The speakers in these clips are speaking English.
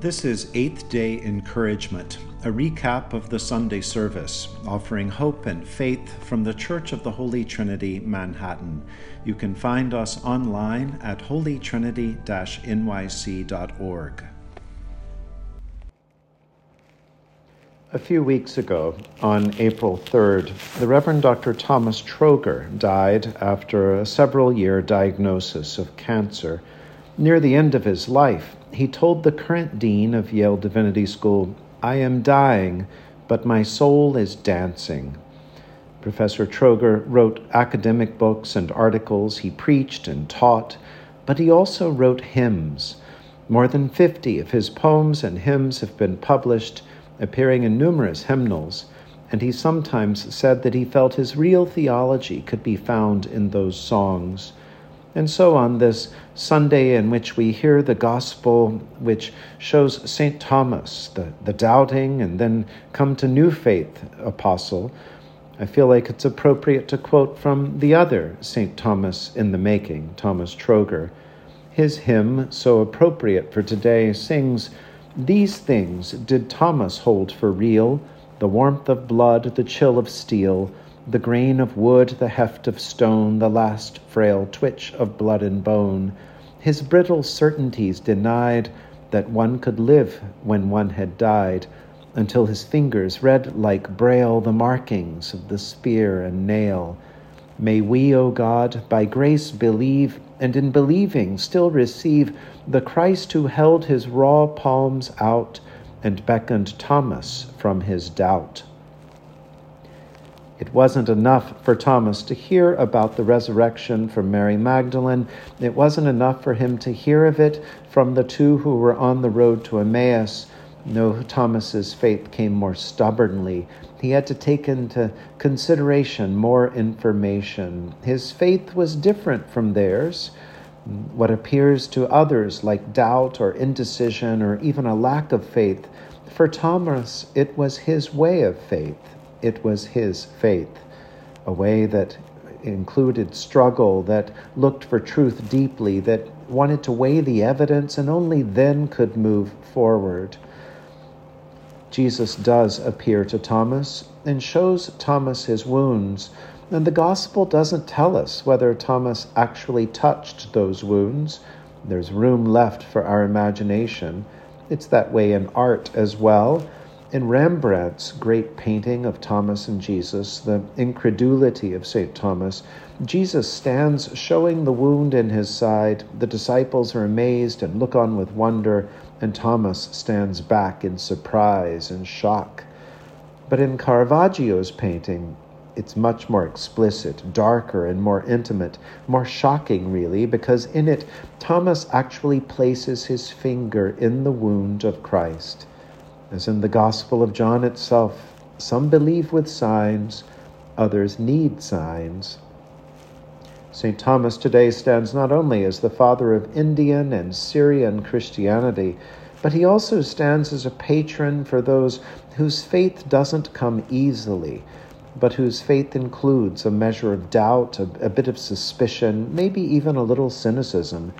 This is Eighth Day Encouragement, a recap of the Sunday service, offering hope and faith from the Church of the Holy Trinity, Manhattan. You can find us online at holytrinity nyc.org. A few weeks ago, on April 3rd, the Reverend Dr. Thomas Troeger died after a several year diagnosis of cancer. Near the end of his life, he told the current dean of Yale Divinity School, I am dying, but my soul is dancing. Professor Troeger wrote academic books and articles, he preached and taught, but he also wrote hymns. More than 50 of his poems and hymns have been published, appearing in numerous hymnals, and he sometimes said that he felt his real theology could be found in those songs. And so on this Sunday in which we hear the gospel which shows St. Thomas, the, the doubting and then come to new faith apostle, I feel like it's appropriate to quote from the other St. Thomas in the making, Thomas Troeger. His hymn, so appropriate for today, sings, These things did Thomas hold for real the warmth of blood, the chill of steel the grain of wood, the heft of stone, the last frail twitch of blood and bone, his brittle certainties denied that one could live when one had died, until his fingers read like braille the markings of the spear and nail. May we, O God, by grace believe, and in believing still receive the Christ who held his raw palms out and beckoned Thomas from his doubt. It wasn't enough for Thomas to hear about the resurrection from Mary Magdalene. It wasn't enough for him to hear of it from the two who were on the road to Emmaus. No, Thomas's faith came more stubbornly. He had to take into consideration more information. His faith was different from theirs. What appears to others like doubt or indecision or even a lack of faith, for Thomas, it was his way of faith it was his faith, a way that included struggle, that looked for truth deeply, that wanted to weigh the evidence and only then could move forward. Jesus does appear to Thomas and shows Thomas his wounds. And the gospel doesn't tell us whether Thomas actually touched those wounds. There's room left for our imagination. It's that way in art as well. In Rembrandt's great painting of Thomas and Jesus, the incredulity of St. Thomas, Jesus stands showing the wound in his side. The disciples are amazed and look on with wonder, and Thomas stands back in surprise and shock. But in Caravaggio's painting, it's much more explicit, darker, and more intimate, more shocking, really, because in it, Thomas actually places his finger in the wound of Christ. As in the Gospel of John itself, some believe with signs, others need signs. St. Thomas today stands not only as the father of Indian and Syrian Christianity, but he also stands as a patron for those whose faith doesn't come easily, but whose faith includes a measure of doubt, a, a bit of suspicion, maybe even a little cynicism.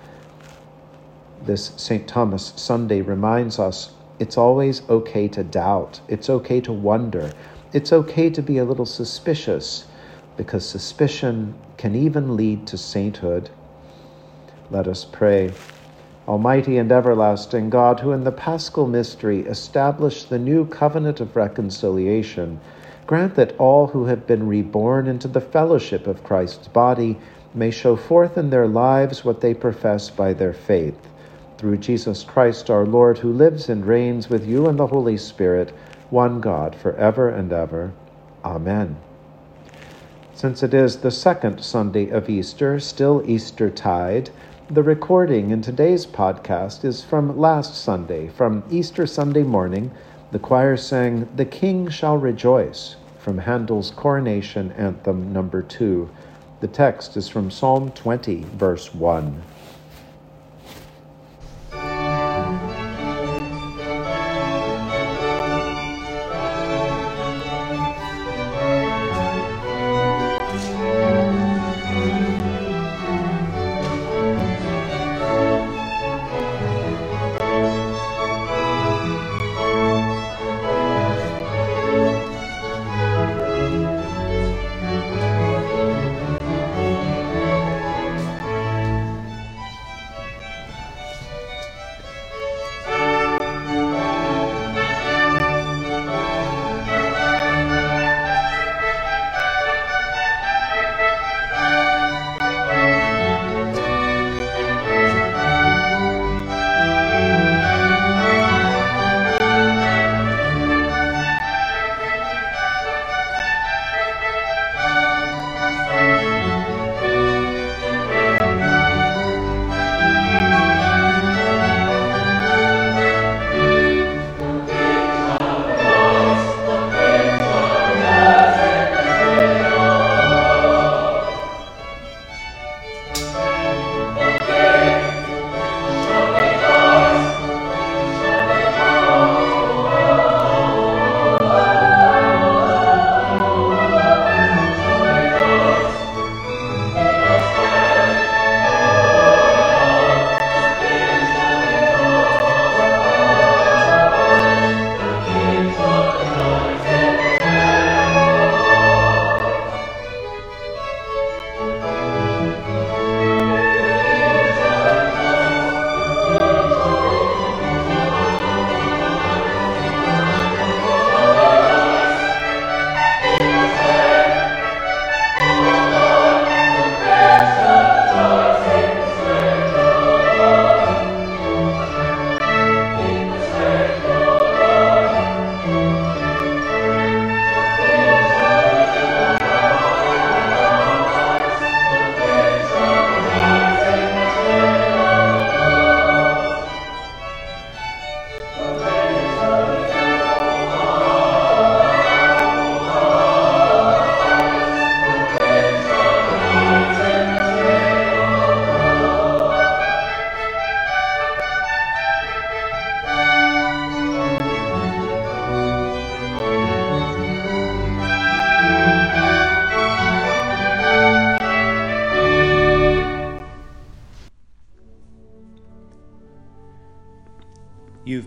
This St. Thomas Sunday reminds us it's always okay to doubt. It's okay to wonder. It's okay to be a little suspicious because suspicion can even lead to sainthood. Let us pray. Almighty and everlasting God, who in the paschal mystery established the new covenant of reconciliation, grant that all who have been reborn into the fellowship of Christ's body may show forth in their lives what they profess by their faith through Jesus Christ our Lord, who lives and reigns with you in the Holy Spirit, one God, for ever and ever. Amen. Since it is the second Sunday of Easter, still Easter tide, the recording in today's podcast is from last Sunday, from Easter Sunday morning. The choir sang, The King Shall Rejoice, from Handel's Coronation Anthem number two. The text is from Psalm 20, verse 1.